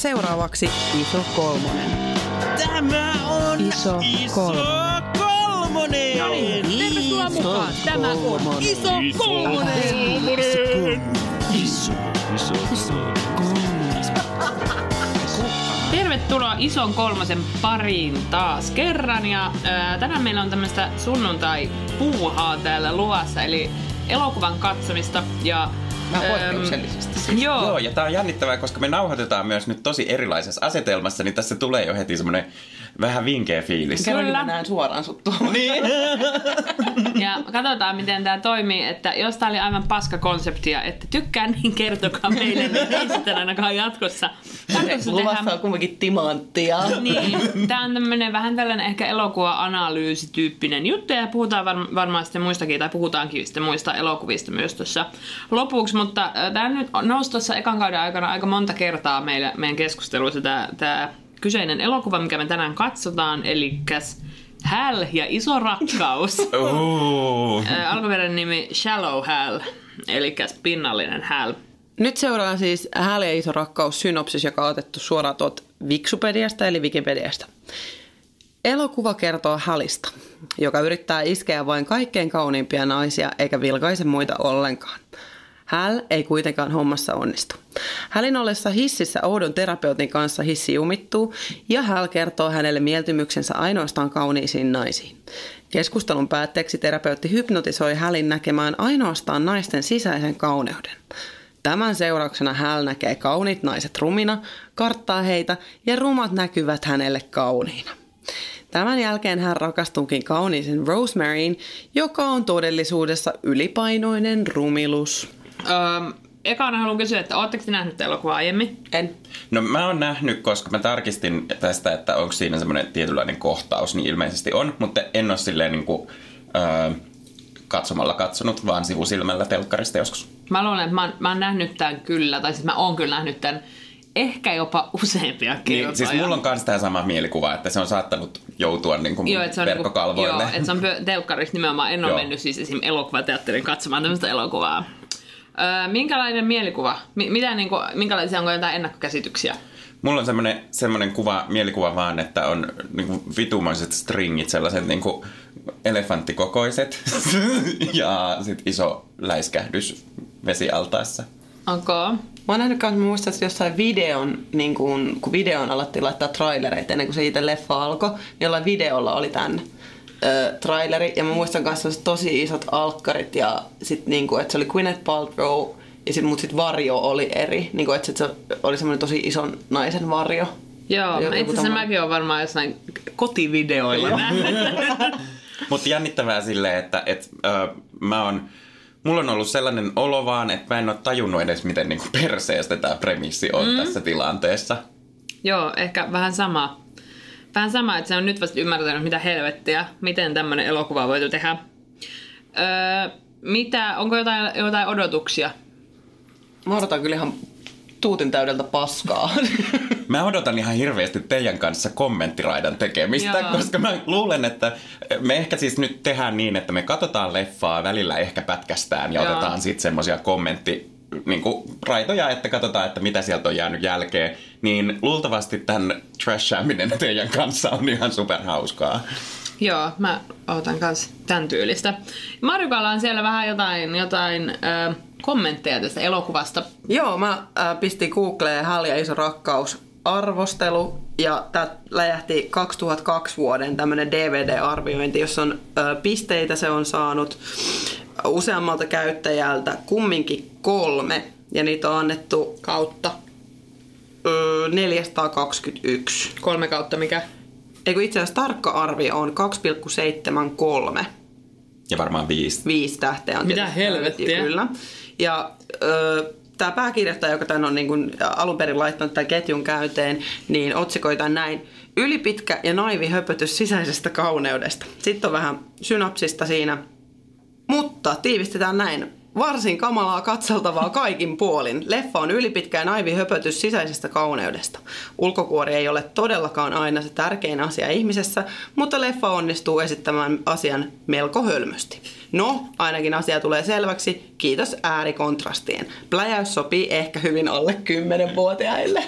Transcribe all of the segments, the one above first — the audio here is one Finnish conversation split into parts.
seuraavaksi Iso Kolmonen. Tämä on Iso kolmonen. kolmonen. No niin, tervetuloa mukaan. Tämä on Iso Kolmonen. Iso, iso, iso. Tervetuloa Ison kolmosen pariin taas kerran. Ja ää, tänään meillä on tämmöistä sunnuntai-puuhaa täällä luvassa, eli elokuvan katsomista. Ja, Vähän äm, poikkeuksellisesti siis. Joo, Joo, ja tää on jännittävää, koska me nauhoitetaan myös nyt tosi erilaisessa asetelmassa, niin tässä tulee jo heti semmonen vähän vinkeä fiilis. Kyllä. näen suoraan sut. Niin. ja katsotaan miten tämä toimii, että jos tämä oli aivan paska konseptia, että tykkään, niin kertokaa meille, niin ei sitten ainakaan jatkossa. Jatkossa Luvassa tehdään- on kumminkin timanttia. Niin, tämä on tämmöinen vähän tällainen ehkä elokuva-analyysityyppinen juttu ja puhutaan var- varmaan sitten muistakin, tai puhutaankin sitten muista elokuvista myös tuossa lopuksi, mutta tämä nyt nousi tuossa ekan kauden aikana aika monta kertaa meillä, meidän keskusteluissa tämä kyseinen elokuva, mikä me tänään katsotaan, eli Hal ja iso rakkaus. Alkuperäinen nimi Shallow Hal, eli pinnallinen Hal. Nyt seuraa siis Hääli ja iso rakkaus synopsis, joka on otettu suoraan tuot Wiksupediasta eli Wikipediasta. Elokuva kertoo Halista, joka yrittää iskeä vain kaikkein kauniimpia naisia eikä vilkaise muita ollenkaan. Hal ei kuitenkaan hommassa onnistu. Hälin ollessa hississä oudon terapeutin kanssa hissi jumittuu ja Hal kertoo hänelle mieltymyksensä ainoastaan kauniisiin naisiin. Keskustelun päätteeksi terapeutti hypnotisoi Hälin näkemään ainoastaan naisten sisäisen kauneuden. Tämän seurauksena Hal näkee kauniit naiset rumina, karttaa heitä ja rumat näkyvät hänelle kauniina. Tämän jälkeen hän rakastuukin kauniisen Rosemaryin, joka on todellisuudessa ylipainoinen rumilus. Öö, ekana haluan kysyä, että ootteko te nähnyt elokuvaa aiemmin? En. No mä oon nähnyt, koska mä tarkistin tästä, että onko siinä semmoinen tietynlainen kohtaus, niin ilmeisesti on, mutta en ole silleen niin kuin, öö, katsomalla katsonut, vaan sivusilmällä telkkarista joskus. Mä luulen, että mä oon, mä oon nähnyt tämän kyllä, tai siis mä oon kyllä nähnyt tämän ehkä jopa useampia kertoja. Niin, siis mulla on myös tämä sama mielikuva, että se on saattanut joutua niin kuin Joo, että se on, niinku, verkkokalvoille. joo, että se on pö- telkkarissa nimenomaan. En ole Joo. mennyt siis esim. elokuvateatterin katsomaan tämmöistä elokuvaa. Öö, minkälainen mielikuva? Mi- mitä, niinku, minkälaisia onko jotain ennakkokäsityksiä? Mulla on semmoinen, semmoinen kuva, mielikuva vaan, että on niinku vitumoiset stringit, sellaiset niinku elefanttikokoiset ja sit iso läiskähdys vesialtaassa. Onko? Mä oon nähnyt kanssa, mä muistan, että jossain videon, niin kun, kun videon alettiin laittaa trailereita ennen kuin se itse leffa alkoi, niin jollain videolla oli tämän ö, traileri. Ja mä muistan kanssa tosi isot alkkarit ja sit niinku, että se oli Gwyneth Paltrow ja sit, mut sit varjo oli eri. Niinku, että sit se oli semmoinen tosi ison naisen varjo. Joo, itse asiassa tommonen. mäkin olen varmaan jossain kotivideoilla nähnyt. Mutta jännittävää silleen, että et, ö, mä oon, mulla on ollut sellainen olo vaan, että mä en ole tajunnut edes, miten niinku perseestä tämä premissi on mm. tässä tilanteessa. Joo, ehkä vähän sama. Vähän sama, että se on nyt vasta ymmärtänyt, mitä helvettiä, miten tämmöinen elokuva on voitu tehdä. Öö, mitä, onko jotain, jotain odotuksia? Mä odotan kyllä ihan tuutin täydeltä paskaa. Mä odotan ihan hirveästi teidän kanssa kommenttiraidan tekemistä, Joo. koska mä luulen, että me ehkä siis nyt tehdään niin, että me katsotaan leffaa, välillä ehkä pätkästään ja Joo. otetaan sitten semmosia kommentti niin kuin raitoja, että katsotaan, että mitä sieltä on jäänyt jälkeen, niin luultavasti tämän trashaaminen teidän kanssa on ihan superhauskaa. Joo, mä otan kans tämän tyylistä. Marjukalla on siellä vähän jotain, jotain ö, kommentteja tästä elokuvasta. Joo, mä äh, pistin Googleen Hal ja iso rakkaus arvostelu ja tää läjähti 2002 vuoden tämmönen DVD-arviointi, jossa on ö, pisteitä se on saanut useammalta käyttäjältä kumminkin kolme ja niitä on annettu Kautta. Ö, 421. Kolme kautta mikä? Eikö itse asiassa tarkka arvio on 2,73. Ja varmaan viisi. Viisi tähteä on Mitä helvettiä? Kyllä. Ja ö, tämä pääkirjoittaja, joka tämän on niin kuin alun perin laittanut tämän ketjun käynteen, niin otsikoita näin. Ylipitkä ja naivi höpötys sisäisestä kauneudesta. Sitten on vähän synopsista siinä. Mutta tiivistetään näin. Varsin kamalaa katseltavaa kaikin puolin. Leffa on ylipitkä ja naivi höpötys sisäisestä kauneudesta. Ulkokuori ei ole todellakaan aina se tärkein asia ihmisessä, mutta leffa onnistuu esittämään asian melko hölmösti. No, ainakin asia tulee selväksi, kiitos äärikontrastien. Pläjäys sopii ehkä hyvin alle 10-vuotiaille.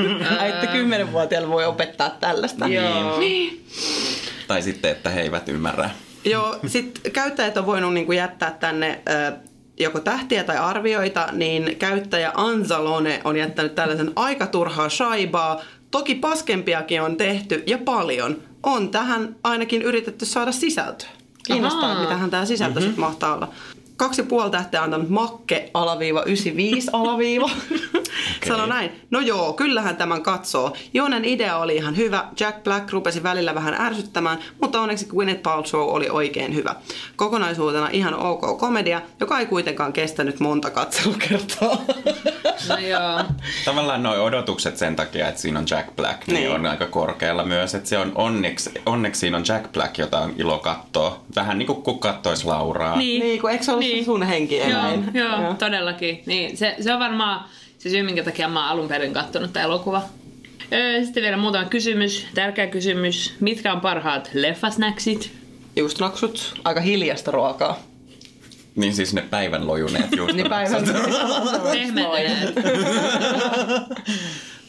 että 10-vuotiaille voi opettaa tällaista. Joo. Tai sitten, että he eivät ymmärrä. Joo, sitten käyttäjät on voinut niinku jättää tänne ö, joko tähtiä tai arvioita, niin käyttäjä Anzalone on jättänyt tällaisen aika turhaa shaibaa. Toki paskempiakin on tehty ja paljon. On tähän ainakin yritetty saada sisältöä. Kiinnostaa, Ahaa. mitähän tämä sisältö mm-hmm. sitten mahtaa olla. Kaksi ja puoli tähteä antanut makke alaviiva 95 alaviiva. okay. Sano näin. No joo, kyllähän tämän katsoo. Joonen idea oli ihan hyvä. Jack Black rupesi välillä vähän ärsyttämään, mutta onneksi Gwyneth Paltrow oli oikein hyvä. Kokonaisuutena ihan ok komedia, joka ei kuitenkaan kestänyt monta katselukertaa. No joo. Tavallaan nuo odotukset sen takia, että siinä on Jack Black, niin, Niin. on aika korkealla myös. Että se on onneksi, onneksi siinä on Jack Black, jota on ilo katsoa. Vähän niin kuin kun kattois Lauraa. niin, kun eikö se ollut niin. sun henki Joo, eläin? joo, Joo. todellakin. Niin, se, se on varmaan se syy, minkä takia mä oon alun perin katsonut tämä elokuva. Öö, Sitten vielä muutama kysymys, tärkeä kysymys. Mitkä on parhaat leffasnäksit? Just naksut, aika hiljasta ruokaa. Niin siis ne päivän lojuneet just. Niin päivän Pehmetäneet.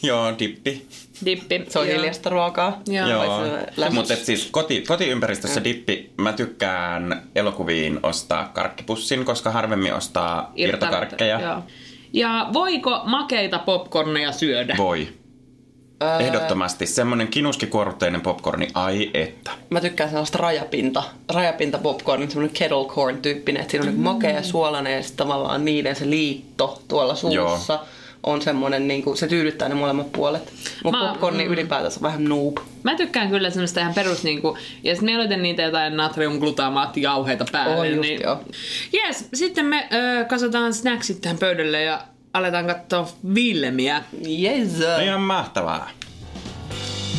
Joo, dippi. Dippi. Se on Joo. hiljasta ruokaa. Joo. Joo, mutta siis koti, kotiympäristössä dippi, mä tykkään elokuviin ostaa karkkipussin, koska harvemmin ostaa irtokarkkeja. Joo. Ja voiko makeita popcorneja syödä? Voi. Ehdottomasti. Semmonen kinuskikuorutteinen popcorni, ai että. Mä tykkään sellaista rajapinta, rajapinta popcorn, semmoinen kettle corn tyyppinen, että siinä on mm. makea ja suolainen ja sitten tavallaan niiden se liitto tuolla suussa Joo. On semmoinen, niin kuin, se tyydyttää ne molemmat puolet. Mutta popcorni mm. ylipäätänsä on vähän noob. Mä tykkään kyllä semmoista ihan perus niinku, ja sitten mieluiten niitä jotain natriumglutamaattiauheita päälle. On just, niin... joo. Yes, sitten me ö, katsotaan snacksit tähän pöydälle ja aletaan katsoa Villemiä. Yes! Ihan mahtavaa.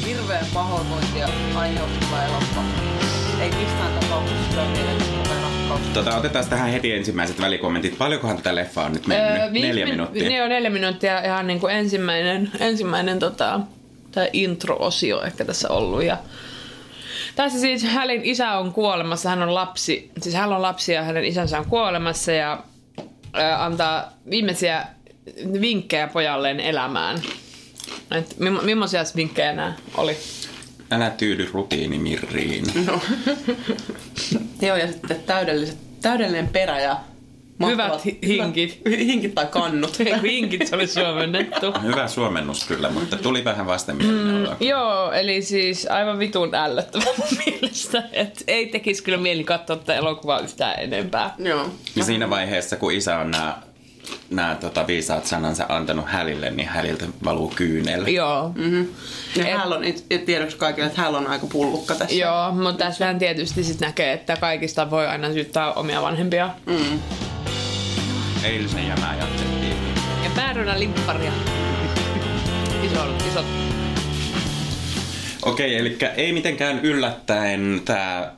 Hirveän pahoinvointia aiheuttava elokka. Ei missään tapauksessa rakkautta. Tota, otetaan tähän heti ensimmäiset välikommentit. Paljonkohan tätä leffaa on nyt mennyt? Öö, Neljä min- minuuttia. Niin on neljä minuuttia ihan niin kuin ensimmäinen, ensimmäinen tota, tää intro-osio ehkä tässä ollut. Ja tässä siis Hälin isä on kuolemassa, hän on lapsi, siis hän on lapsi ja hänen isänsä on kuolemassa ja ö, antaa viimeisiä vinkkejä pojalleen elämään. Et millaisia vinkkejä nämä oli? Älä tyydy rutiinimirriin. No. Joo, ja sitten täydelliset, täydellinen perä ja mahtavat- hi- hinkit. Hyvät, hinkit tai kannut. Vinkit se oli suomennettu. Hyvä suomennus kyllä, mutta tuli vähän vastenmielinen olo. Joo, eli siis aivan vitun ällöttävä mun mielestä. Et ei tekisi kyllä mieli katsoa tätä elokuvaa yhtään enempää. Joo. Ja siinä vaiheessa, kun isä on nämä nämä tota, viisaat sanansa antanut Hälille, niin Häliltä valuu kyynel. Joo. Mm. Ja Et- hän on, it- tiedoksi kaikille, että hän on aika pullukka tässä. Joo, mutta tässähän tietysti sit näkee, että kaikista voi aina syyttää omia vanhempia. Mm. Eilisen jämää jatkettiin. Ja päärynä limpparia. Iso, iso. Okei, eli ei mitenkään yllättäen tämä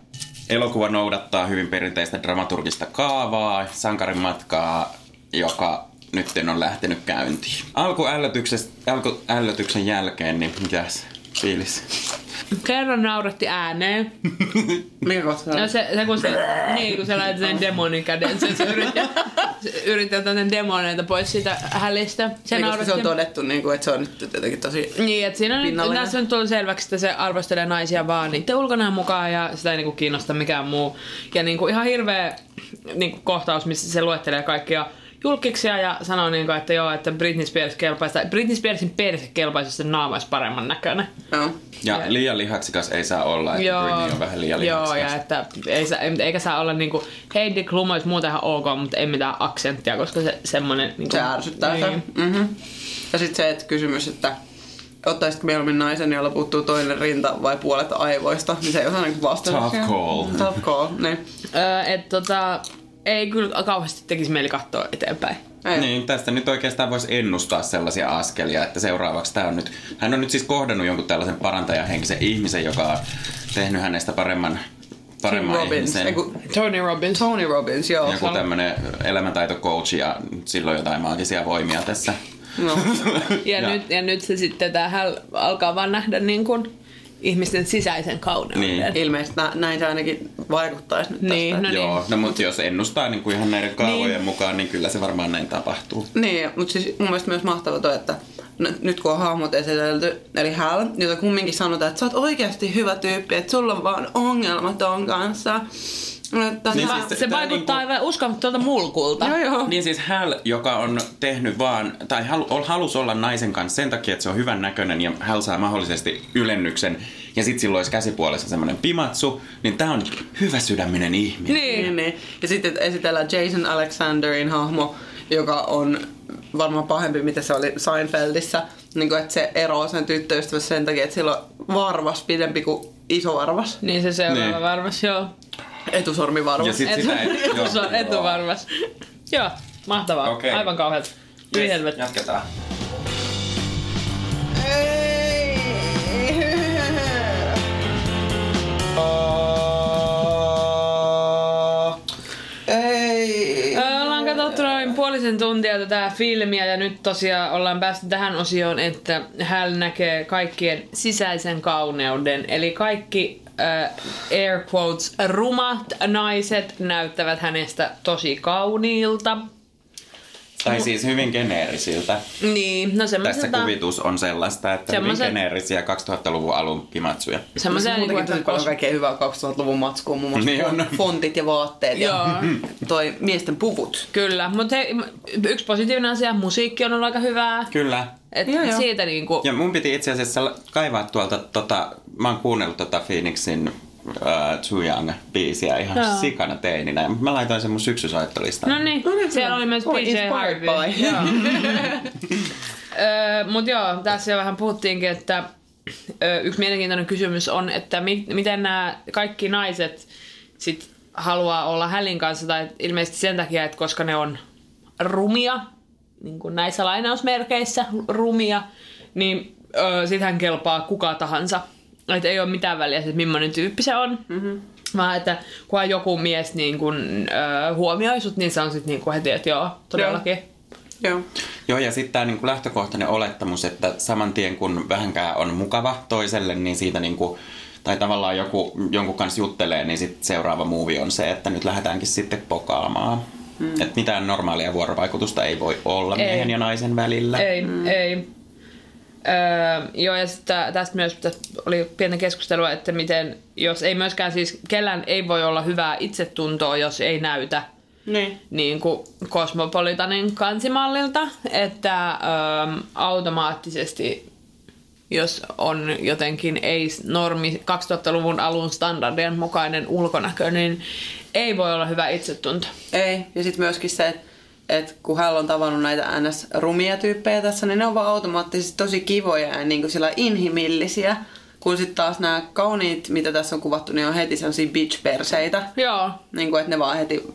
elokuva noudattaa hyvin perinteistä dramaturgista kaavaa, sankarin matkaa, joka nyt on lähtenyt käyntiin. Alkuällötyksen jälkeen, niin mikäs fiilis? Kerran nauratti ääneen. Mikä kohta No se, se kun se, niin kun se laittoi sen demonin käden, se, se yritti, se yritti ottaa sen demoneita pois siitä hälistä. Se Niin, nauratti. se on todettu, niin kuin, että se on nyt jotenkin tosi... Niin, että siinä on tässä on tullut selväksi, että se arvostelee naisia vaan niiden ulkonäön mukaan ja sitä ei niinku kiinnosta mikään muu. Ja niinku ihan hirveä niinku kohtaus, missä se luettelee kaikkia julkiksia ja sanoo, niinku, että joo, että Britney Spears kelpaisi, tai Britney Spearsin perse kelpaisi, sen naama olisi paremman näköinen. Joo. Ja Ja- liian lihaksikas ei saa olla, että Britney on vähän liian joo, lihaksikas. ja että ei, saa- eikä saa olla niinku, Heidi Klum olisi muuten ihan ok, mutta ei mitään aksenttia, koska se semmonen... Niinku, Se ärsyttää niin. Mm-hmm. Ja sitten se että kysymys, että ottaisitko mieluummin naisen, jolla puuttuu toinen rinta vai puolet aivoista, niin se ei osaa niinku vastata. Tough call. Tough call, niin. Öö, et tota, ei kyllä kauheasti tekisi mieli katsoa eteenpäin. Ei. Niin, tästä nyt oikeastaan voisi ennustaa sellaisia askelia, että seuraavaksi tämä on nyt... Hän on nyt siis kohdannut jonkun tällaisen parantajahenkisen ihmisen, joka on tehnyt hänestä paremman paremman Robbins. ihmisen. Ei, kun Tony Robbins. Tony Robbins, joo. Joku tämmönen elämäntaitocoach ja sillä on jotain maagisia voimia tässä. No. Ja, Ja- Nyt, ja nyt se sitten tähän alkaa vaan nähdä niin kuin ihmisten sisäisen kauneuden. Niin. Ilmeisesti nä- näin se ainakin vaikuttaisi nyt Niin, tästä. no niin. Joo, no mutta jos ennustaa niin kuin ihan näiden kaavojen Niin. mukaan, niin kyllä se varmaan näin tapahtuu. Niin, mutta siis mun mielestä myös mahtavaa toi, että nyt kun on hahmot esitelty, eli Hal, jota kumminkin sanotaan, että sä oot oikeasti hyvä tyyppi, että sulla on vaan ongelmat ton kanssa. Että Niin siis Se, vaikuttaa niinku- aivan uskomattomalta mulkulta. Joo, joo. Niin siis Hal, joka on tehnyt vaan, tai halu, ol- halus olla naisen kanssa sen takia, että se on hyvän näköinen ja Hal saa mahdollisesti ylennyksen. Ja sit silloin olisi käsipuolessa semmoinen pimatsu, niin tää on hyvä sydäminen ihminen. Niin. Niin, niin. Ja sitten esitellään Jason Alexanderin hahmo, joka on varmaan pahempi, mitä se oli Seinfeldissä. Niin kuin, että se eroaa sen tyttöystävässä sen takia, että sillä on varvas pidempi kuin iso varvas. Niin se seuraava Niin. varmas, joo. Etusormivarvas. Ja sit sitä ei... etu, joo, etuvarmas. Joo, mahtavaa. Okei. Aivan kauhealta. Yli Yes, helvetti. Jatketaan. Ei. Ö, Ollaan katsottu noin puolisen tuntia tätä filmiä ja nyt tosiaan ollaan päästy tähän osioon, että hän näkee kaikkien sisäisen kauneuden. Eli kaikki äh, air quotes rumat naiset näyttävät hänestä tosi kauniilta. Tai siis hyvin geneerisiltä. Niin, no Tässä semmoiselta... kuvitus on sellaista, että hyvin Semmoiset- geneerisiä 2000-luvun alun pimatsuja. Semmoisia Muutenkin niinku, tosi että paljon kaikkea hyvää 2000-luvun matskua, muun muassa Niin on. fontit ja vaatteet ja Joo. toi miesten puvut. Kyllä, mutta yksi positiivinen asia, musiikki on ollut aika hyvää. Kyllä. Et Joo, joo. siitä niinku... Ja mun piti itse asiassa kaivaa tuolta, tota, mä oon kuunnellut tota Phoenixin uh, Too Young-biisiä ihan Joo. sikana teininä. Mä laitoin sen mun syksysoittolistaan. No niin, siellä oli myös Oh, PJ Harvey. by. Joo. Tässä jo vähän puhuttiinkin, että ö, yksi mielenkiintoinen kysymys on, että mi- miten nämä kaikki naiset sit haluaa olla Hällin kanssa, tai ilmeisesti sen takia, että koska ne on rumia, niin kuin näissä lainausmerkeissä rumia, niin ö, sit hän kelpaa kuka tahansa. Että ei ole mitään väliä, että millainen tyyppi se on. Mm-hmm. Vaan että kunhan joku mies niin kun, ö, huomioi sut, niin se on sitten niin kuin heti, että joo, todellakin. Joo. Joo, ja sitten tämä niinku lähtökohtainen olettamus, että saman tien kun vähänkään on mukava toiselle, niin siitä niinku, tai tavallaan joku, jonkun kanssa juttelee, niin sit seuraava muuvi on se, että nyt lähdetäänkin sitten pokaamaan. Mm. Että mitään normaalia vuorovaikutusta ei voi olla Ei. miehen ja naisen välillä. Ei, mm. ei. Öö, joo, ja sitten tästä myös tästä oli pientä keskustelua, että miten, jos ei myöskään siis, kellään ei voi olla hyvää itsetuntoa, jos ei näytä Niin. niin kuin Cosmopolitanin kansimallilta, että öö, automaattisesti jos on jotenkin ei-normi 2000-luvun alun standardien mukainen ulkonäkö, niin ei voi olla hyvä itsetunto. Ei. Ja sitten myöskin se, että et kun hän on tavannut näitä NS-rumia tyyppejä tässä, niin ne on vaan automaattisesti tosi kivoja ja niin kuin sillä inhimillisiä. Kun sitten taas nämä kauniit, mitä tässä on kuvattu, niin on heti sellaisia bitch-perseitä. Joo, Niin kuin, että ne vaan heti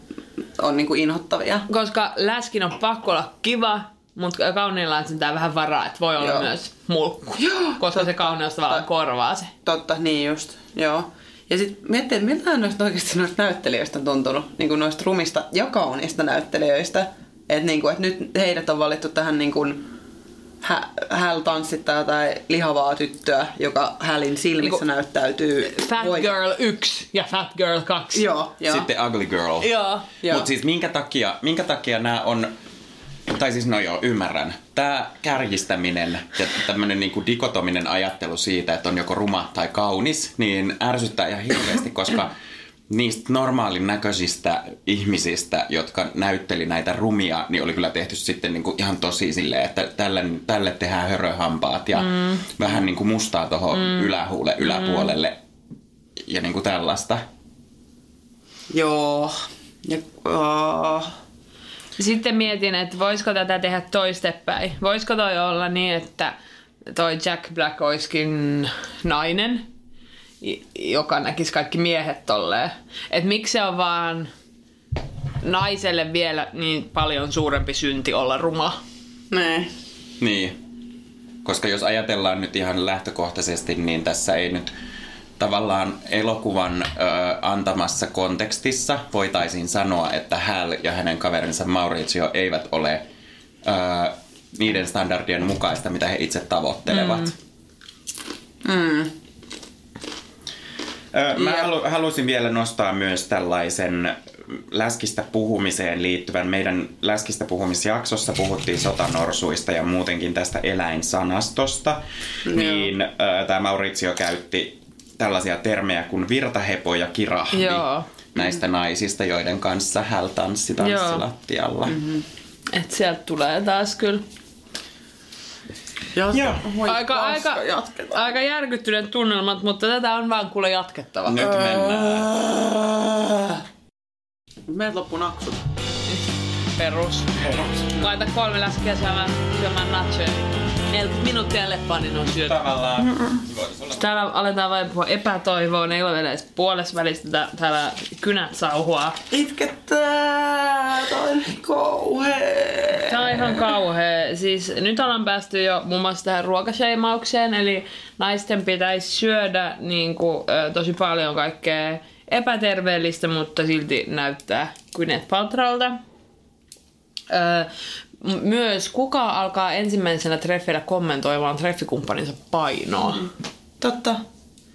on niin kuin inhottavia. koska läskin on pakko olla kiva, mutta kauniilla on sentään vähän varaa, että voi olla Joo. myös mulkku. Joo, koska se kauneus tavallaan korvaa se. Totta, niin just. Joo. Ja sitten miettii, että miltä noista oikeasti noista näyttelijöistä on tuntunut, niin kuin noista rumista ja kauniista näyttelijöistä. Että niin kuin, että nyt heidät on valittu tähän niin kuin, hä, Häl tanssittaa jotain lihavaa tyttöä, joka Hälin silmissä Niinku- näyttäytyy. Fat voit- Girl 1 ja Fat Girl 2. Joo, joo. Sitten Ugly Girl. Joo. Joo. Mutta siis minkä takia, minkä takia nämä on, tai siis no joo, ymmärrän. Tämä kärjistäminen ja tämmöinen niinku dikotominen ajattelu siitä, että on joko ruma tai kaunis, niin ärsyttää ihan hirveästi, koska niistä normaalin näköisistä ihmisistä, jotka näytteli näitä rumia, niin oli kyllä tehty sitten niinku ihan tosi silleen, että tälle, tälle tehdään höröhampaat ja mm. vähän niinku mustaa tuohon mm. ylähuule, yläpuolelle ja niinku tällaista. Joo. Ja, oh. Sitten mietin, että voisiko tätä tehdä toistepäin. Voisiko toi olla niin, että toi Jack Black olisikin nainen, joka näkisi kaikki miehet tolleen. Että miksi se on vaan naiselle vielä niin paljon suurempi synti olla ruma. Nee. Niin. Koska jos ajatellaan nyt ihan lähtökohtaisesti, niin tässä ei nyt tavallaan elokuvan ö, antamassa kontekstissa voitaisiin sanoa, että Hal ja hänen kaverinsa Maurizio eivät ole ö, niiden standardien mukaista, mitä he itse tavoittelevat. Mm. Ö, Mä halu, halusin vielä nostaa myös tällaisen läskistä puhumiseen liittyvän. Meidän läskistä puhumisjaksossa puhuttiin sotanorsuista ja muutenkin tästä eläinsanastosta. Niin tämä Maurizio käytti tällaisia termejä kuin virtahepo ja kirahvi Joo. näistä naisista, joiden kanssa hän tanssi tanssilattialla. Mm-hmm. Et sieltä tulee taas kyllä Jatka. Joo. Voi aika, aika, jatketaan. aika järkyttyneet tunnelmat, mutta tätä on vaan kuule jatkettava. Nyt mennään. Meiltä loppu naksut. Perus. Laita kolme läskiä syömään, syömään nachoja. 40 minuuttia leppaa, niin on syöty. Tavallaan Täällä aletaan vain puhua epätoivoa, ne ei ole vielä edes puolessa välistä tää- täällä kynät sauhua. Itkettää, toi on kauhea. Tää on ihan kauhea. Siis nyt ollaan päästy jo muun muassa tähän ruokasheimaukseen, eli naisten pitäisi syödä niin kuin, ö, tosi paljon kaikkea epäterveellistä, mutta silti näyttää. Ö, m- myös kuka alkaa ensimmäisenä treffeillä kommentoimaan treffikumppaninsa painoa? Totta.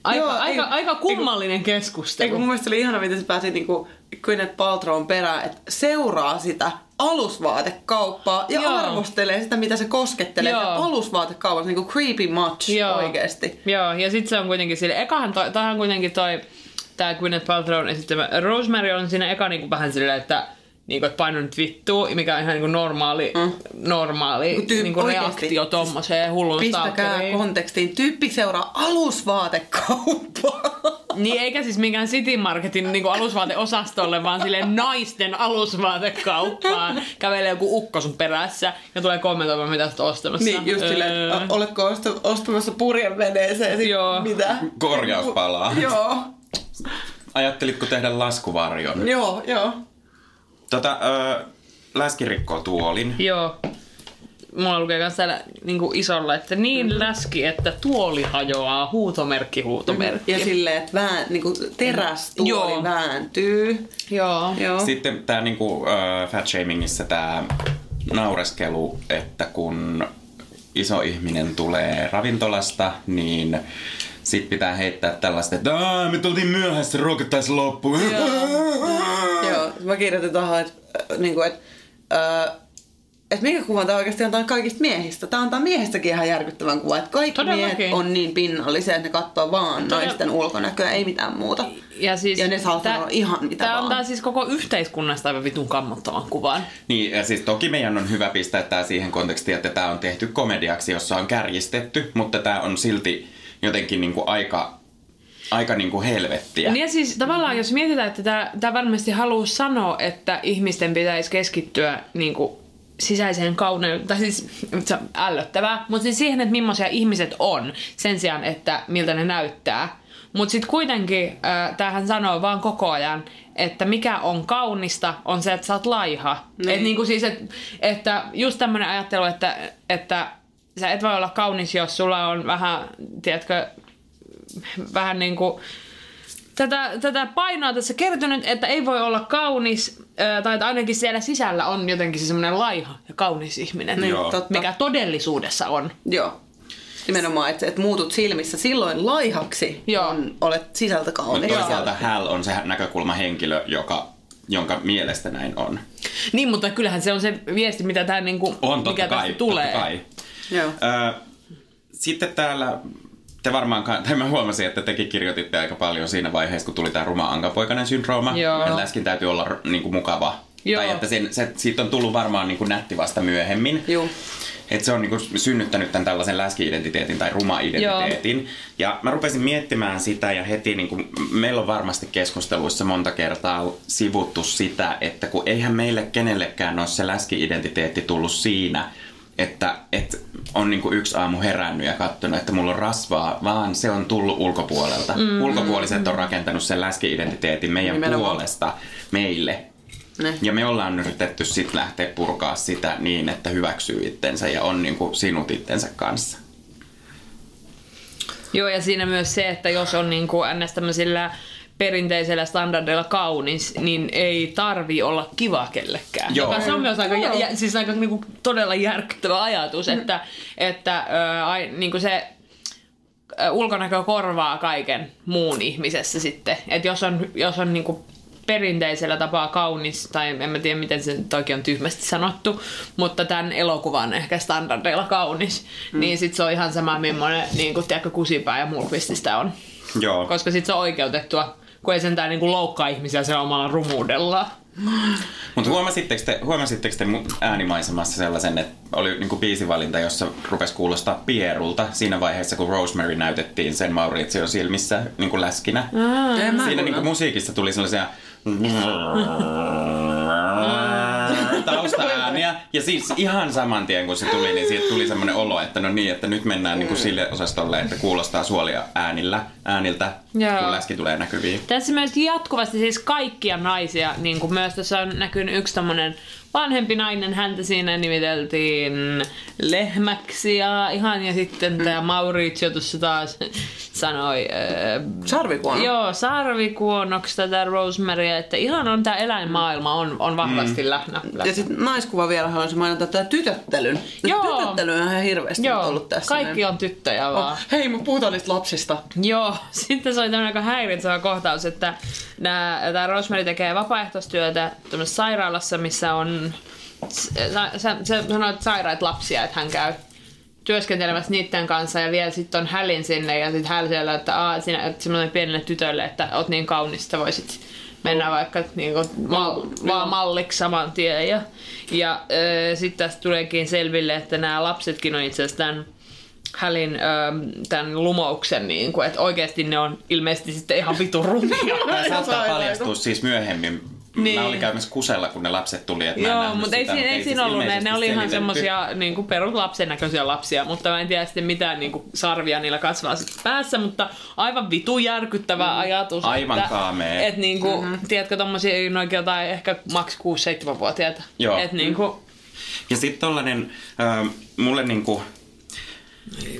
Aika, Joo, aika, ei- aika kummallinen Eikö keskustelu. mun mielestä oli ihana, miten se pääsi niinku Gwyneth Paltrown perään, että seuraa sitä alusvaatekauppaa ja Joo. arvostelee sitä, mitä se koskettelee. Joo. Alusvaatekaupassa niinku creepy much Joo. oikeesti. Joo, ja sitten se on kuitenkin sille, ekahan toi, tämähän kuitenkin toi, tää Gwyneth Paltrown esittämä Rosemary on siinä eka niinku vähän silleen, että niinku, että paino nyt vittuu, mikä on ihan niinku normaali, mm. normaali Mut tyyp- niinku oikeesti. reaktio tommoseen hullun Pistäkää stalkeriin. kontekstiin. Tyyppi seuraa alusvaatekauppaa. Niin eikä siis mikään City Marketin niinku alusvaateosastolle, vaan sille naisten alusvaatekauppaan. Kävelee joku ukko sun perässä ja tulee kommentoimaan, mitä sä oot ostamassa. niin, just silleen, Öö. että oletko osta- ostamassa purjeveneeseen? Sit Joo. Mitä? korjauspalaa. Joo, Ajattelitko tehdä laskuvarjon? joo, joo. Tota, ö, läski rikkoo tuolin. Joo. Mulla lukee myös täällä niin isolla, että niin Mm-hmm. läski, että tuoli hajoaa, huutomerkki, huutomerkki. Ja silleen, että vään, niinku terästuoli Joo. vääntyy. Joo. Joo. Sitten tämä niinku, äh, fat shamingissa tämä naureskelu, että kun iso ihminen tulee ravintolasta, niin sit pitää heittää tällaista, että "Aa, me tultiin myöhässä, ruoka taisi loppu. Mä kirjoitin tuohon, että äh, niinku, et, äh, et mikä kuva tämä oikeasti antaa kaikista miehistä. Tämä antaa miehistäkin ihan järkyttävän kuvan, että kaikki Todellakin. miehet on niin pinnallisia, että ne katsoo vaan Todella- naisten ulkonäköä, ei mitään muuta. Ja, siis, Ja ne saa sanoa ihan mitä Tämä vaan. antaa siis koko yhteiskunnasta aivan vitun kammottavan kuvan. Niin, ja siis toki meidän on hyvä pistää tämä siihen kontekstiin, että tämä on tehty komediaksi, jossa on kärjistetty, mutta tämä on silti jotenkin niinku aika, aika niinku helvettiä. Niin ja siis tavallaan, jos mietitään, että tämä, tämä varmasti haluaa sanoa, että ihmisten pitäisi keskittyä niin kuin, sisäiseen kauneuteen, tai siis se on ällöttävää, mutta siis siihen, että millaisia ihmiset on, sen sijaan, että miltä ne näyttää. Mutta sitten kuitenkin äh, tämähän sanoo vaan koko ajan, että mikä on kaunista, on se, että sä oot laiha. Niin. Et niinku siis, et, että just tämmöinen ajattelu, että, että sä et voi olla kaunis, jos sulla on vähän, tiedätkö, vähän niin kuin tätä, tätä painoa tässä kertynyt, että ei voi olla kaunis, tai että ainakin siellä sisällä on jotenkin se semmoinen laiha ja kaunis ihminen, Niin, Joo. totta. mikä todellisuudessa on. Joo. Nimenomaan, että, että muutut silmissä silloin laihaksi, Joo. on, olet sisältä Mutta kaunis. toisaalta Hal on se näkökulma henkilö, joka, jonka mielestä näin on. Niin, mutta kyllähän se on se viesti, mitä tämä niinku, On, totta mikä kai, tästä tulee. totta kai. Joo. Ö, sitten täällä, te varmaan, tai mä huomasin, että tekin kirjoititte aika paljon siinä vaiheessa, kun tuli tämä ruma ankapoikainen syndrooma. Joo. Läskin täytyy olla niin kuin, mukava. Joo. Tai että sen, se, siitä on tullut varmaan niin kuin, nätti vasta myöhemmin. Joo. Että se on niin kuin, synnyttänyt tämän tällaisen läski-identiteetin tai ruma-identiteetin. Ja mä rupesin miettimään sitä ja heti, niin kuin, meillä on varmasti keskusteluissa monta kertaa sivuttu sitä, että kun eihän meille kenellekään ole se läski-identiteetti tullut siinä, että, että on niin kuin yksi aamu herännyt ja katsonut, että mulla on rasvaa, vaan se on tullut ulkopuolelta. Mm, Ulkopuoliset on rakentanut sen läski-identiteetin meidän Nimenomaan. puolesta meille. Ne. Ja me ollaan yritetty sitten lähteä purkaa sitä niin, että hyväksyy itsensä ja on niin kuin sinut itsensä kanssa. Joo, ja siinä myös se, että jos on niin kuin ns. tämmöisillä perinteisellä standardeilla kaunis, niin ei tarvi olla kiva kellekään. Joo. Joka se on myös aika, ja, ja, siis aika niinku todella järkyttävä ajatus, että, että ää, ai, niinku se ää, ulkonäkö korvaa kaiken muun ihmisessä sitten. Et jos on, jos on niinku perinteisellä tapaa kaunis, tai en mä tiedä miten se oikein on tyhmästi sanottu, mutta tämän elokuvan ehkä standardeilla kaunis, mm. niin sit se on ihan sama millainen niin kuin, tiedätkö, kusipää ja mulkvististä on. Joo. Koska sit se on oikeutettua, kun ei sentään niin kuin loukkaa ihmisiä sen omalla rumuudellaan. Mutta huomasitteko te, huomasitteko te äänimaisemassa sellaisen, että oli niinku biisivalinta, jossa rupesi kuulostaa Pierulta siinä vaiheessa, kun Rosemary näytettiin sen Mauritsion silmissä niinku läskinä. Mä Siinä niinku musiikissa tuli sellaisia taustaääniä. Ja siis ihan saman tien kun se tuli, niin siitä tuli semmoinen olo, että no niin, että nyt mennään niinku sille osastolle, että kuulostaa suolia äänillä, ääniltä, Joo. kun läski tulee näkyviin. Tässä myös jatkuvasti siis kaikkia naisia, niin kuin myös tässä on näkynyt yksi tommonen vanhempi nainen, häntä siinä nimiteltiin lehmäksi ja ihan ja sitten mm. tämä Mauricio tuossa taas sanoi äh, Sarvikuono. Joo, sarvikuonoksi tätä Rosemarya, että ihan on tämä eläinmaailma on, on vahvasti mm. läsnä. Ja sitten naiskuva vielä haluaisin mainita tätä tytöttelyn. Joo. Tytöttely on ihan hirveästi Joo, ollut tässä. kaikki on tyttöjä vaan. Oh, hei, me puhutaan niistä lapsista. Joo, sitten se oli tämmöinen aika häiritsevä kohtaus, että tämä Rosemary tekee vapaaehtoistyötä sairaalassa, missä on, sä, sä sanoit sairaat lapsia, että hän käy työskentelemässä niiden kanssa ja vielä sitten on Hälin sinne ja sitten Häl siellä, että Aa, sinä että semmoinen pienelle tytölle, että oot niin kaunis, että voisit mennä vaikka niin kuin, mal, vaan malliksi saman tien. Ja, ja äh, sitten tästä tuleekin selville, että nämä lapsetkin on itse asiassa tämän Hälin tämän lumouksen, niin kuin, että oikeasti ne on ilmeisesti sitten ihan vitun rumia. Tämä saattaa paljastua siis myöhemmin. Niin. Niin. Mä olin käymässä kusella, kun ne lapset tuli, että Joo, mutta ei, sitä, siinä, ei siis siinä ollut ne, ne oli ihan semmosia niin kuin perus lapsen näköisiä lapsia, mutta mä en tiedä sitten mitään niin kuin sarvia niillä kasvaa päässä, mutta aivan vitu järkyttävä mm. ajatus. Aivan että, kaamea. Et niin kuin, mm-hmm. tiedätkö, tommosia noin jotain ehkä maks 6-7-vuotiaita. Joo. Et niin kuin, Ja sitten tollanen, äh, mulle niinku,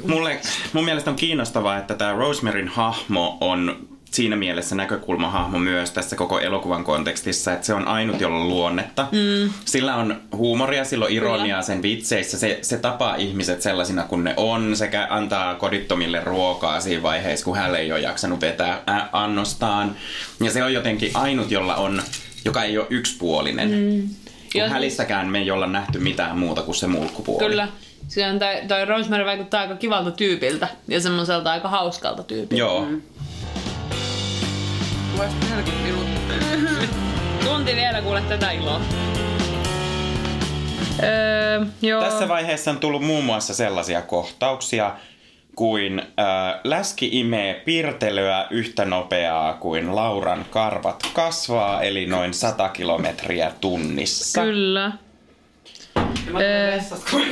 mulle, mun mielestä on kiinnostavaa, että tämä Rosemaryn hahmo on siinä mielessä näkökulmahahmo myös tässä koko elokuvan kontekstissa, että se on ainut, jolla on luonnetta. Mm. Sillä on huumoria, sillä on ironiaa sen vitseissä. Se, se tapaa ihmiset sellaisina kuin ne on sekä antaa kodittomille ruokaa siinä vaiheessa, kun hän ei ole jaksanut vetää ä- annostaan. Ja se on jotenkin ainut, jolla on, joka ei ole yksipuolinen. Mm. Ja- Kun hälissäkään me ei olla nähty mitään muuta kuin se mulkkupuoli. kyllä. Se on toi, toi Rosemary vaikuttaa aika kivalta tyypiltä ja semmoiselta aika hauskalta tyypiltä. Joo. Mm. Vasta 40 minuuttia. Tunti vielä kuule tätä iloa. Öö, joo. Tässä vaiheessa on tullut muun muassa sellaisia kohtauksia kuin äh, läski imee piirtelyä yhtä nopeaa kuin Lauran karvat kasvaa, eli noin 100 kilometriä tunnissa. Kyllä. Vessasta, kun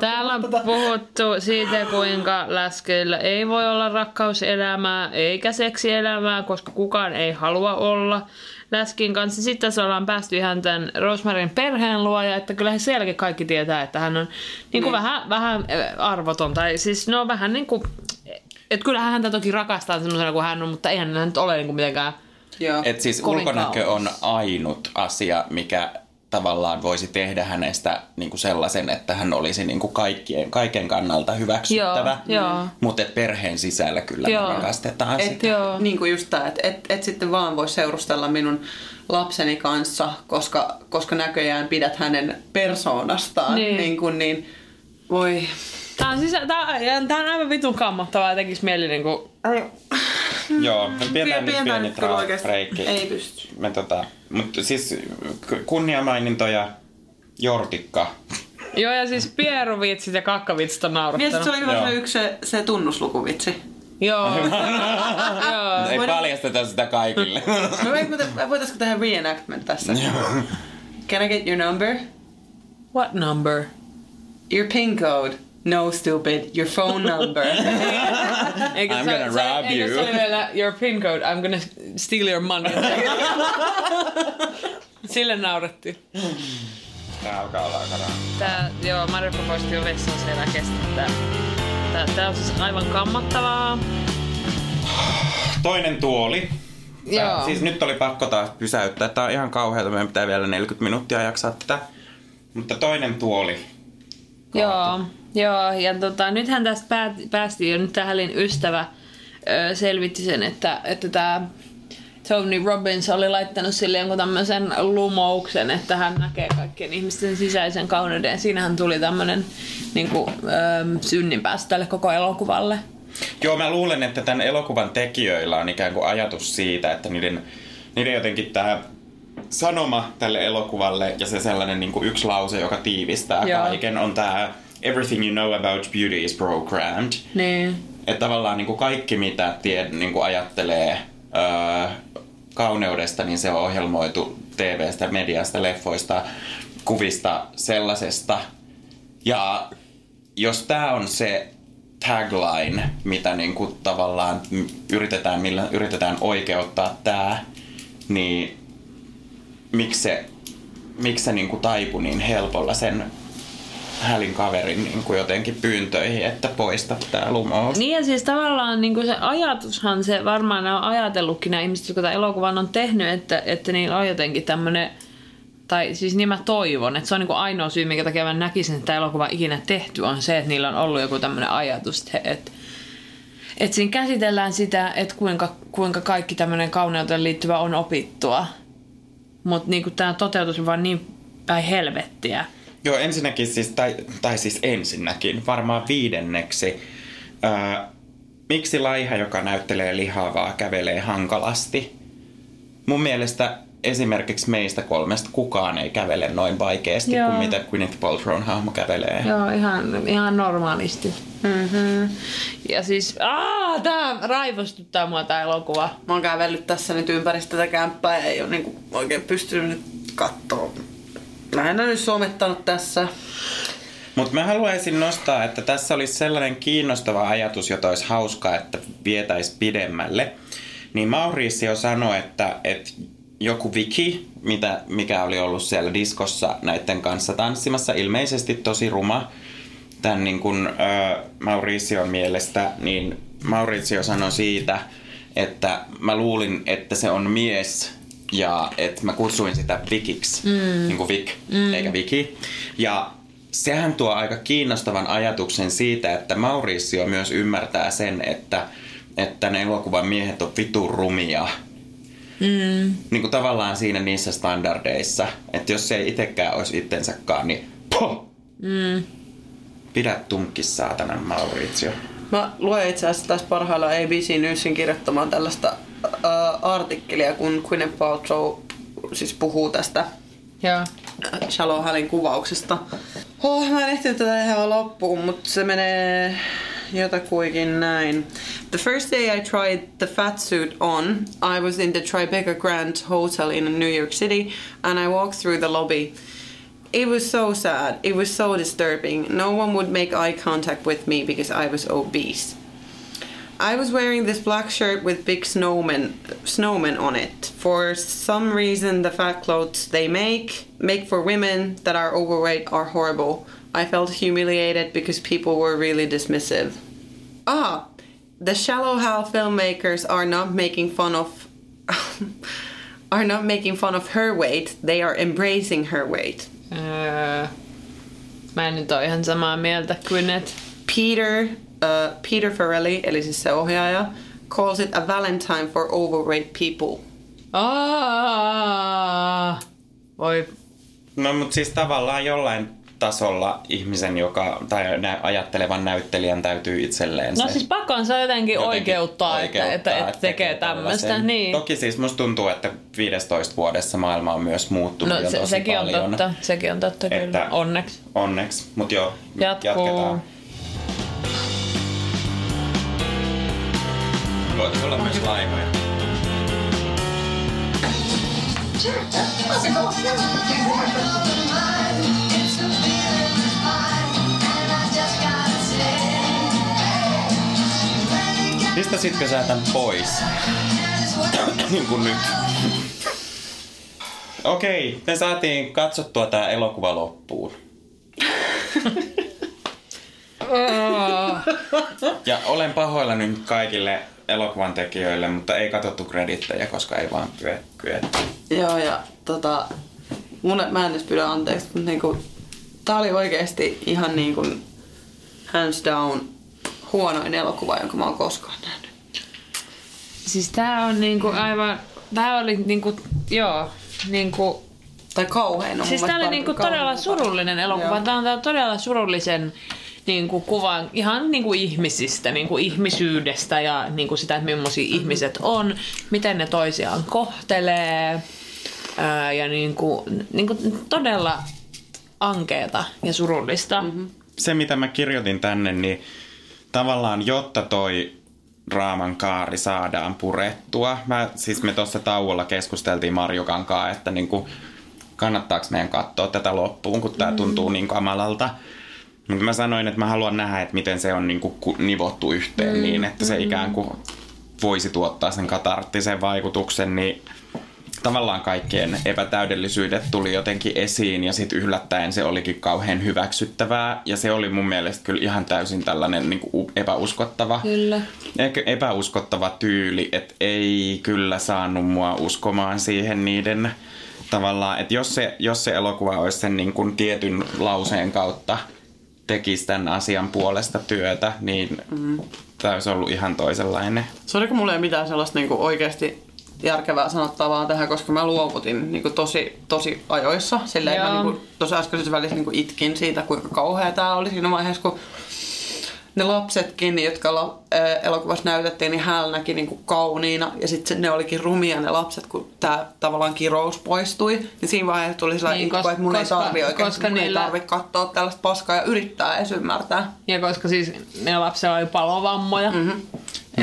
Täällä on puhuttu siitä, kuinka läskeillä ei voi olla rakkauselämää eikä seksielämää, koska kukaan ei halua olla läskin kanssa. Sitten tässä ollaan päästy ihan tämän Rosemarin perheen luo, ja että kyllä sielläkin kaikki tietää, että hän on niin kuin vähän, vähän äh, arvoton. Tai siis no vähän niin kuin, että kyllähän häntä toki rakastaa semmoisena kuin hän on, mutta eihän hän nyt ole niin kuin mitenkään Joo. Et siis ulkonäkö on ainut asia, mikä tavallaan voisi tehdä hänestä niin kuin sellaisen, että hän olisi niin kuin kaikkien, kaiken kannalta hyväksyttävä. Joo, joo. Mutta perheen sisällä kyllä Joo. rakastetaan Et, sitä. Joo. niin kuin just tää, että et, et sitten vaan voi seurustella minun lapseni kanssa, koska, koska näköjään pidät hänen persoonastaan. Niin. Niin, kuin, niin voi... Tää on, siis, tää, on- tää on aivan vitun kammottavaa, tekis mieli niinku... Joo, me pidetään nyt pieni breikki. Ei pysty. Me tota, mutta siis kunniamainintoja Jortikka. Joo, ja siis pieruvitsit ja kakkavitsit on naurattanut. Mielestäni se oli hyvä Joo. se yksi se, se tunnuslukuvitsi. Joo. Joo. Ei voidaan- paljasteta sitä kaikille. No me voitaisiko tehdä reenactment tässä? Can I get your number? What number? Your pin code. No stupid. Your phone number. I'm gonna se- rob eikö you. your pin code, I'm gonna steal your money. Sille naurettiin. Tää alkaa olla aika rahaa. Tää, joo, Mariko poisti jo vessan selkästä. Tää, että tää on siis aivan kammottavaa. Toinen tuoli. Tää, Joo. siis nyt oli pakko taas pysäyttää. Tää on ihan kauheata. Meidän pitää vielä 40 minuuttia jaksaa tätä. Mutta toinen tuoli. Joo, joo, ja tota, nythän tästä päät, päästiin jo, nyt tämä Hälin ystävä ö, selvitti sen, että, että tämä Tony Robbins oli laittanut sille jonkun tämmöisen lumouksen, että hän näkee kaikkien ihmisten sisäisen kauneuden. Siinähän tuli tämmöinen niin kuin, ö, synninpäästö tälle koko elokuvalle. Joo, mä luulen, että tämän elokuvan tekijöillä on ikään kuin ajatus siitä, että niiden, niiden jotenkin tämä sanoma tälle elokuvalle ja se sellainen niin kuin yksi lause, joka tiivistää Joo. kaiken, on tämä Everything you know about beauty is programmed. Niin. Että tavallaan niin kuin kaikki, mitä tie, niin kuin ajattelee öö, kauneudesta, niin se on ohjelmoitu TVstä, mediasta, leffoista, kuvista, sellaisesta. Ja jos tämä on se tagline, mitä niin kuin tavallaan yritetään, millä yritetään oikeuttaa tämä, niin miksi se, miksi se niin kuin taipui niin helpolla sen hälin kaverin niin kuin jotenkin pyyntöihin, että poista tämä lumous. Niin ja siis tavallaan niin se ajatushan se varmaan on ajatellutkin nämä ihmiset, jotka tämän elokuvan on tehnyt, että, että niillä on jotenkin tämmöinen, tai siis niin mä toivon, että se on niin ainoa syy, minkä takia mä näkisin, että tämä elokuva ikinä tehty, on se, että niillä on ollut joku tämmöinen ajatus, että, että että siinä käsitellään sitä, että kuinka, kuinka kaikki tämmöinen kauneuteen liittyvä on opittua. Mutta niin tämä toteutus on vaan niin päin helvettiä. Joo, ensinnäkin siis, tai, tai siis ensinnäkin, varmaan viidenneksi, ää, miksi laiha, joka näyttelee lihavaa, kävelee hankalasti? Mun mielestä esimerkiksi meistä kolmesta kukaan ei kävele noin vaikeasti Joo. kuin mitä Gwyneth Paltrown hahmo kävelee. Joo, ihan, ihan normaalisti. Mm-hmm. Ja siis, aah, tää raivostuttaa mua tää elokuva. Mä oon kävellyt tässä nyt ympäri tätä kämppää ja ei ole niinku oikein pystynyt nyt kattoo. Lähinnä nyt somettanut tässä. Mutta mä haluaisin nostaa, että tässä olisi sellainen kiinnostava ajatus, jota olisi hauskaa, että vietäisi pidemmälle. Niin Mauricio sanoi, että, että joku Viki, mitä, mikä oli ollut siellä diskossa näiden kanssa tanssimassa, ilmeisesti tosi ruma, tämän niin kuin, äh, Mauricion mielestä, niin Mauricio sanoi siitä, että mä luulin, että se on mies ja että mä kutsuin sitä Vikiksi, mm. niin kuin Vik, mm. eikä Viki. Ja sehän tuo aika kiinnostavan ajatuksen siitä, että Mauricio myös ymmärtää sen, että, että ne elokuvan miehet on vitun rumia. Mm. Niin kuin tavallaan siinä niissä standardeissa, että jos se ei itsekään olisi itsensäkaan, niin poh! Mm. Pidä tunkkis saatana Mauricio. Mä luen itse asiassa tässä parhaillaan ABC Newsin kirjoittamaan tällaista äh, artikkelia, kun Gwyneth Paltrow siis puhuu tästä Joo. Shallow Hallin kuvauksesta. Oh, mä en ehtinyt tätä ihan loppuun, mutta se menee jotakuinkin näin. The first day I tried the fat suit on, I was in the Tribeca Grand Hotel in New York City and I walked through the lobby. It was so sad. It was so disturbing. No one would make eye contact with me because I was obese. I was wearing this black shirt with big snowmen snowmen on it. For some reason the fat clothes they make make for women that are overweight are horrible. I felt humiliated because people were really dismissive. Ah, the Shallow Hal filmmakers are not making fun of are not making fun of her weight. They are embracing her weight. Öö, mä en nyt ole ihan samaa mieltä kuin et. Peter, uh, Peter Farrelly, eli siis se ohjaaja, calls it a valentine for overweight people. Aa, voi. No mutta siis tavallaan jollain tasolla ihmisen, joka, tai nä- ajattelevan näyttelijän täytyy itselleen No se siis pakon se jotenkin, jotenkin oikeuttaa, että, että, että tekee tämmöistä. tällaisen. Niin. Toki siis musta tuntuu, että 15 vuodessa maailma on myös muuttunut No jo se, tosi sekin paljon. on totta, sekin on totta kyllä, Että- onneksi. Onneksi, mutta joo, Jatkuu. jatketaan. Voitaisiin olla myös laivoja. Pistäisitkö sä tän pois? niin kuin nyt. Okei, me saatiin katsottua tää elokuva loppuun. Ja olen pahoillani nyt kaikille elokuvan tekijöille, mutta ei katsottu kredittejä, koska ei vaan kyet- kyetty. Joo, ja tota, mun, mä en edes pyydä anteeksi, mutta niinku, tää oli oikeesti ihan niinku hands down huonoin elokuva, jonka mä oon koskaan nähnyt. Siis tää on niinku aivan... Tää oli niinku... Joo. Niinku... Tai kauhein on Siis mun tää oli niinku todella surullinen elokuva. Joo. Tää on tää on todella surullisen niinku kuvan ihan niinku ihmisistä, niinku ihmisyydestä ja niinku sitä, että millaisia Mm-hmm. ihmiset on, miten ne toisiaan kohtelee ää, ja niinku, niinku todella ankeeta ja surullista. Mm-hmm. Se, mitä mä kirjoitin tänne, niin tavallaan jotta toi raaman kaari saadaan purettua. Mä, siis me tuossa tauolla keskusteltiin Marjukan kanssa, että niinku, kannattaako meidän katsoa tätä loppuun, kun tämä tuntuu niin kamalalta. Mutta mä sanoin, että mä haluan nähdä, että miten se on niinku ku- nivottu yhteen mm. niin, että se ikään kuin voisi tuottaa sen katarttisen vaikutuksen, niin tavallaan kaikkien epätäydellisyydet tuli jotenkin esiin ja sitten yllättäen se olikin kauhean hyväksyttävää ja se oli mun mielestä kyllä ihan täysin tällainen niin kuin epäuskottava, Kyllä. epäuskottava tyyli, että ei kyllä saanut mua uskomaan siihen niiden tavallaan, että jos se, jos se elokuva olisi sen niin kuin tietyn lauseen kautta tekisi tämän asian puolesta työtä, niin mm. tämä olisi ollut ihan toisenlainen. Sori, kun mulla ei mitään sellaista niinku oikeasti järkevää sanottavaa tähän, koska mä luovutin niinku tosi, tosi ajoissa. Silleen Joo. mä niinku, tuossa äskeisessä välissä niinku itkin siitä, kuinka kauhea tää oli siinä vaiheessa, kun ne lapsetkin, jotka la, ää, elokuvassa näytettiin, niin hän näki niinku kauniina. Ja sitten ne olikin rumia ne lapset, kun tämä tavallaan kirous poistui. Niin siinä vaiheessa tuli sellainen Niin, niin, itku, kos- että mun koska- ei tarvi oikeasti, koska mun niillä- ei tarvi katsoa tällaista paskaa ja yrittää edes ymmärtää. Ja koska siis ne lapsilla oli palovammoja. Mm-hmm.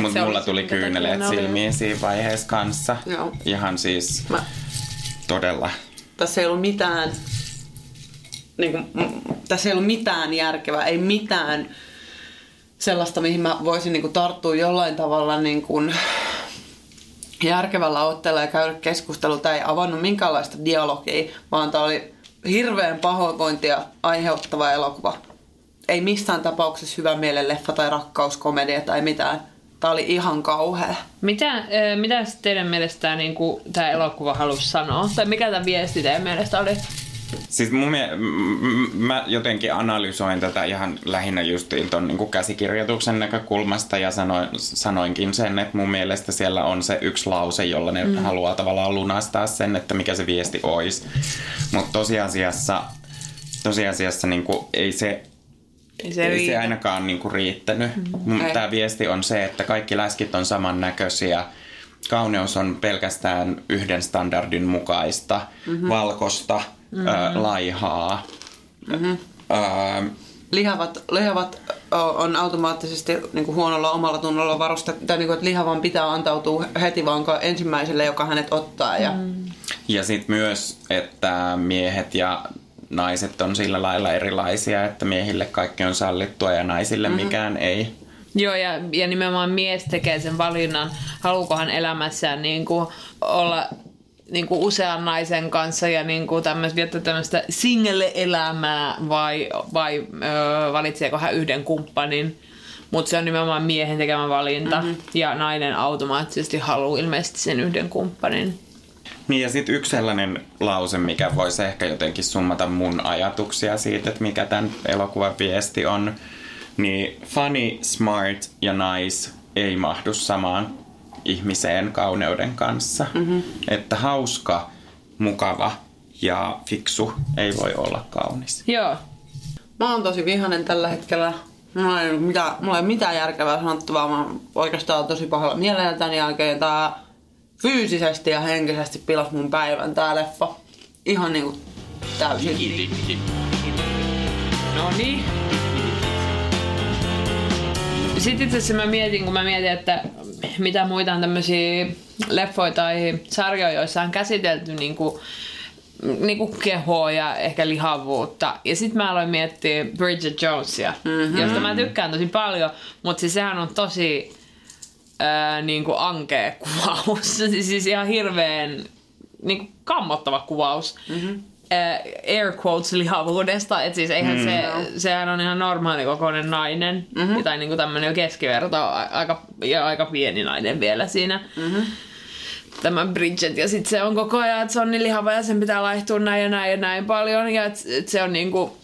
Mutta mulla tuli kyyneleet silmiin siinä vaiheessa kanssa. Joo. Ihan siis Mä, todella. tässä ei ollut mitään, niin kuin, tässä ei ollut mitään järkevää, ei mitään sellaista, mihin mä voisin niin kuin, tarttua jollain tavalla niin kuin, järkevällä otteella ja käydä keskustelua. Tämä ei avannut minkäänlaista dialogia, vaan tämä oli hirveän pahoinvointia aiheuttava elokuva. Ei missään tapauksessa hyvä mielen leffa tai rakkauskomedia tai mitään. Tämä oli ihan kauhea. Mitä, mitä teidän mielestä niin tämä elokuva halusi sanoa? Tai mikä tämä viesti teidän mielestä oli? Siis mun mie- mä jotenkin analysoin tätä ihan lähinnä justiin ton niin käsikirjoituksen näkökulmasta ja sanoin, sanoinkin sen, että mun mielestä siellä on se yksi lause, jolla ne mm. haluaa tavallaan lunastaa sen, että mikä se viesti olisi. Mutta tosiasiassa, tosiasiassa niin kuin ei se Ei se, ei se ainakaan niinku riittänyt. Mm. Tämä viesti on se, että kaikki läskit on samannäköisiä. Kauneus on pelkästään yhden standardin mukaista, mm-hmm. valkosta, mm-hmm. Ö, laihaa. Mm-hmm. Ö, lihavat, lihavat on automaattisesti niin kuin huonolla omalla tunnolla varustettu, tai niin kuin, että lihavan pitää antautua heti vaan ensimmäiselle, joka hänet ottaa. Ja, mm. ja sitten myös, että miehet ja naiset on sillä lailla erilaisia, että miehille kaikki on sallittua ja naisille mm-hmm. mikään ei. Joo, ja, ja nimenomaan mies tekee sen valinnan, haluuko hän elämässään niin kuin olla niin kuin usean naisen kanssa ja niin kuin tämmöistä, viettää tämmöistä single-elämää vai, vai öö, valitseeko hän yhden kumppanin. Mutta se on nimenomaan miehen tekemä valinta mm-hmm. ja nainen automaattisesti haluaa ilmeisesti sen yhden kumppanin. Niin ja sitten yksi sellainen lause, mikä voisi ehkä jotenkin summata mun ajatuksia siitä, että mikä tämän elokuvan viesti on, niin funny, smart ja nice ei mahdu samaan ihmiseen kauneuden kanssa. Mm-hmm. Että hauska, mukava ja fiksu ei voi olla kaunis. Joo, Mä oon tosi vihanen tällä hetkellä. Mulla ei, mitään, mulla ei ole mitään järkevää sanottavaa. Mä oon oikeastaan tosi pahalla mielellä tämän jälkeen. Tää fyysisesti ja henkisesti pilas mun päivän tää leffa. Ihan niinku täysin. No niin. Sitten itse asiassa mä mietin, kun mä mietin, että mitä muita on tämmöisiä leffoja tai sarjoja, joissa on käsitelty niinku, niinku kehoa ja ehkä lihavuutta. Ja sitten mä aloin miettiä Bridget Jonesia, mm-hmm. josta mä tykkään tosi paljon, mutta siis sehän on tosi ää, niinku ankea kuvaus. siis ihan hirveän niinku kammottava kuvaus. Mm-hmm. Äh, air quotes lihavuudesta, että siis eihän mm. se, sehän on ihan normaali kokoinen nainen, mm-hmm. tai niinku tämmönen keskiverto, aika, ja aika pieni nainen vielä siinä. Mm-hmm. Tämä Bridget, ja sitten se on koko ajan, että se on niin lihava ja sen pitää laihtua näin ja näin ja näin paljon, ja et, et se on niinku,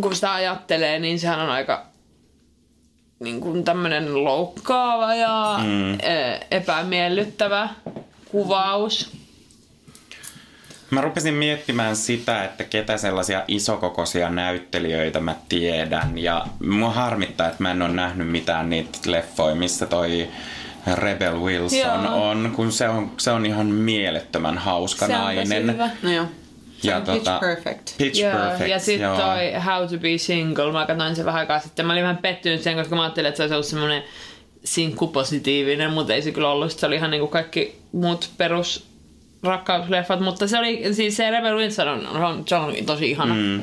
kun sitä ajattelee, niin sehän on aika niin kuin tämmöinen loukkaava ja mm. epämiellyttävä kuvaus. Mä rupesin miettimään sitä, että ketä sellaisia isokokoisia näyttelijöitä mä tiedän. Ja mua harmittaa, että mä en ole nähnyt mitään niitä leffoja, missä toi Rebel Wilson Joo. on, kun se on, se on ihan mielettömän hauska Se on nainen. tosi hyvä. No joo. Ja pitch tota- perfect. Pitch Joo, Perfect. ja sitten toi How to be Single, mä katsoin sen vähän aikaa sitten. Mä olin vähän pettynyt sen, koska mä ajattelin, että se olisi ollut semmoinen sinkkupositiivinen, mutta ei se kyllä ollut. Se oli ihan niinku kaikki muut perus rakkausleffat, mutta se oli, siis se Rebel Wilson on, on, se on tosi ihana. Mm.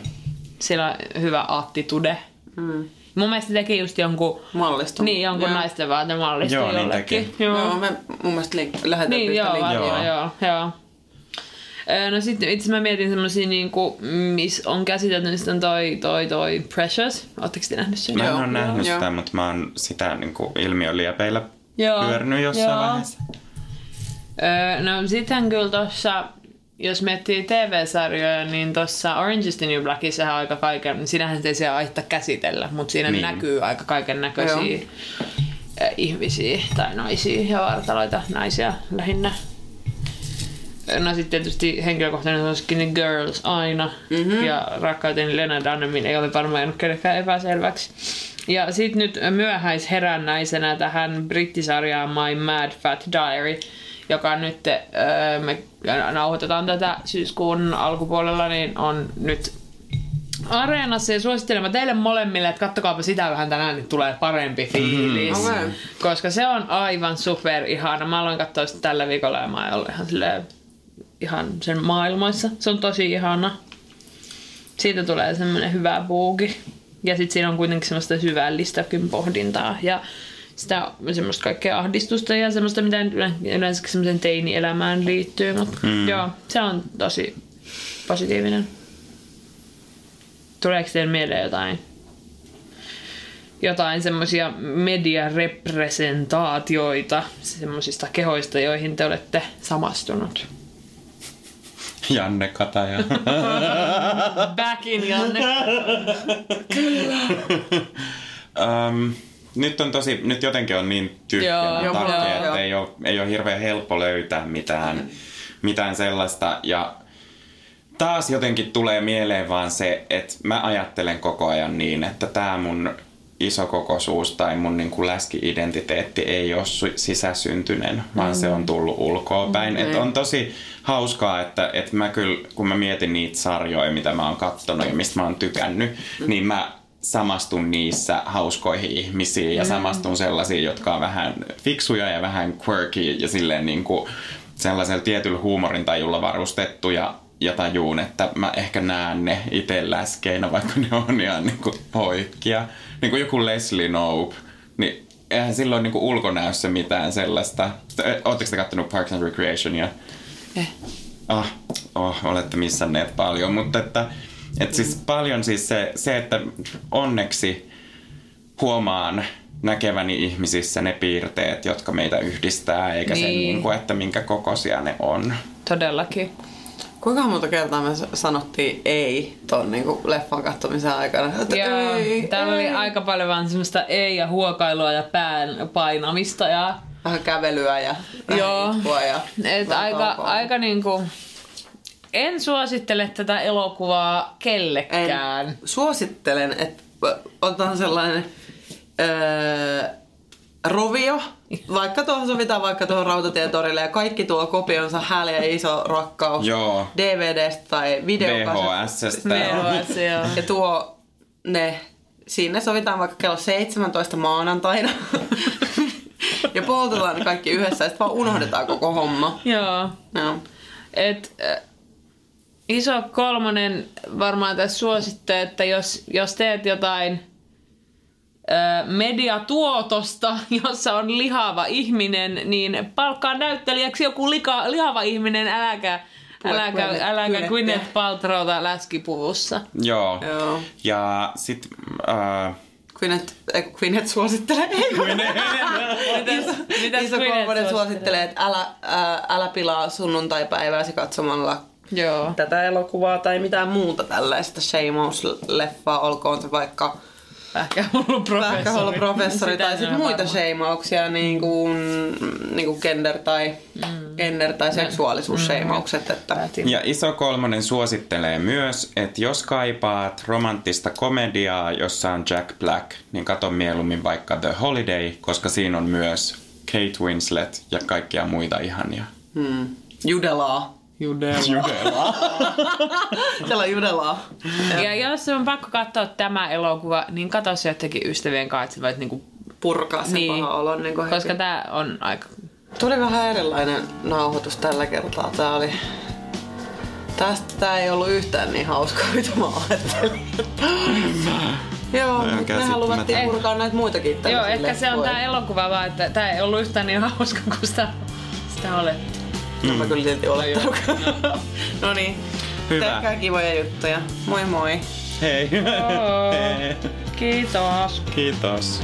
Sillä on hyvä attitude. Mm. Mun mielestä se teki just jonkun, Mallisto. niin, jonkun Joo. naisten vaatemallista Joo, niin jollekin. teki. Joo. Joo, me mun mielestä link, lähetettiin Niin, joo, varmaan, joo, joo. Öö, No sitten itse mä mietin semmosia niinku, missä on käsitelty, niin sitten toi, toi, toi Precious. Ootteko te nähnyt sen? Mä en Joo, ole nähnyt joo. sitä, mutta mä oon sitä niin kuin ilmiöliepeillä Joo, pyörinyt jossain joo. vaiheessa. Öö, no sitten kyllä tossa, jos miettii TV-sarjoja, niin tossa Orange is the New Blackissa on aika kaiken, sinähän ei siellä aitta käsitellä, mutta siinä Niin. niin. näkyy aika kaiken näköisiä ihmisiä tai naisia ja vartaloita, naisia lähinnä. No sitten tietysti henkilökohtainen on Skinny Girls aina. Mm-hmm. Ja rakkauteni Lena Dunhamin ei ole varmaan jäänyt kenellekään epäselväksi. Ja sitten nyt myöhäisherännäisenä tähän brittisarjaan My Mad Fat Diary, joka nyt öö, me nauhoitetaan tätä syyskuun alkupuolella, niin on nyt Areenassa ja suosittelen mä teille molemmille, että kattokaapa sitä vähän tänään, niin tulee parempi fiilis. Okei. Koska se on aivan super ihana. Mä aloin katsoa sitä tällä viikolla ja mä oon ollut ihan silleen, ihan sen maailmoissa. Se on tosi ihana. Siitä tulee semmoinen hyvä buuki. Ja sitten siinä on kuitenkin semmoista syvällistäkin pohdintaa. Ja sitä semmoista kaikkea ahdistusta ja semmoista, mitä yleensä semmoisen teini-elämään liittyy. Mutta mm. joo, se on tosi positiivinen. Tuleeko teille mieleen jotain jotain semmoisia mediarepresentaatioita semmoisista kehoista, joihin te olette samastunut? Janne Kataja. Back in, Janne. um, nyt on tosi, nyt jotenkin on niin tyhjänä takia, että joo. ei ole, ei ole hirveän helppo löytää mitään, mitään sellaista. Ja taas jotenkin tulee mieleen vaan se, että mä ajattelen koko ajan niin, että tämä mun isokokoisuus tai mun niin kuin läski-identiteetti ei ole sisäsyntyinen, vaan se on tullut ulkoa päin. Mm, on tosi hauskaa, että, että mä kyllä, kun mä mietin niitä sarjoja, mitä mä oon kattonut ja mistä mä oon tykännyt, mm. niin mä samastun niissä hauskoihin ihmisiin ja samastun sellaisiin, jotka on vähän fiksuja ja vähän quirky ja silleen niin kuin sellaisella tietyllä huumorintajulla varustettu ja ja tajuun, että mä ehkä näen ne itse läskeinä, vaikka ne on ihan niinku poikkia. Niin kuin joku Leslie Knope, niin eihän silloin niinku ulkonäössä mitään sellaista. Oletteko te kattonut Parks and Recreationia? Eh. Ah, oh, olette missanneet paljon, mutta että, että siis paljon siis se, se, että onneksi huomaan näkeväni ihmisissä ne piirteet, jotka meitä yhdistää, eikä niin. sen, Niin. niin kuin, että minkä kokoisia ne on. Todellakin. Kuinka monta kertaa me sanottiin ei ton niinku leffan katsomisen aikana? Että Joo, ei, täällä ei. oli aika paljon vaan semmoista ei ja huokailua ja pään painamista ja Vähän kävelyä ja Joo. ja Et aika, aika niinku... En suosittele tätä elokuvaa En kellekään. suosittelen, että otetaan sellainen öö, rovio, vaikka tuohon sovitaan vaikka tuohon rautatietorille ja kaikki tuo kopionsa hääl ja iso rakkaus Joo. DVDstä tai videokasetista. VHSstä. VHS, joo. Ja tuo ne, sinne sovitaan vaikka kello 17 maanantaina. ja poltetaan kaikki yhdessä ja sitten vaan unohdetaan koko homma. Joo. No. Et, äh, iso kolmonen varmaan tässä suositte, että jos, jos teet jotain äh, mediatuotosta, jossa on lihava ihminen, niin palkkaa näyttelijäksi joku lika, lihava ihminen, äläkä, Äläkä, äläkä. Gwyneth Paltrowta läskipuvussa. Joo. Joo. Ja sit... Äh, Gwyneth, eh, Gwyneth suosittelee. Ei, kun- Mitäs, mitäs Iso Gwyneth kolmonen suosittelee, että älä, ää, älä pilaa sunnuntaipäivääsi katsomalla Joo. tätä elokuvaa tai mitään muuta tällaista shame-leffaa, olkoon se vaikka Pähkähullu professori. tai en sitten ole muita varma. shameauksia, niin kuin, niin kuin gender tai, Mm. gender tai seksuaalisuus shameaukset. Että, ja Iso Kolmonen suosittelee myös, että jos kaipaat romanttista komediaa, jossa on Jack Black, niin kato mieluummin vaikka The Holiday, koska siinä on myös Kate Winslet ja kaikkia muita ihania. hmm, judelaa. Judella. Siellä on judelaa. Ja jos on pakko katsoa tämä elokuva, niin katso se jotenkin ystävien kanssa, että niinku, Purkaa se Niin. paha olo. Niin koska heti. tää on aika... Tuli vähän erilainen nauhoitus tällä kertaa. Tää oli... Tästä tää ei ollut yhtään niin hauskaa, mitä mä ajattelin. Joo, mutta mehän luvattiin purkaa näitä muitakin Joo, ehkä se on leffoja. tää elokuva vaan, että tää ei ollut yhtään niin hauska kuin sitä, sitä olet. No mä kyllä silti olettanut. no niin. Hyvä. Tehkää kivoja juttuja. Moi moi. Hei! Kiitos. Kiitos.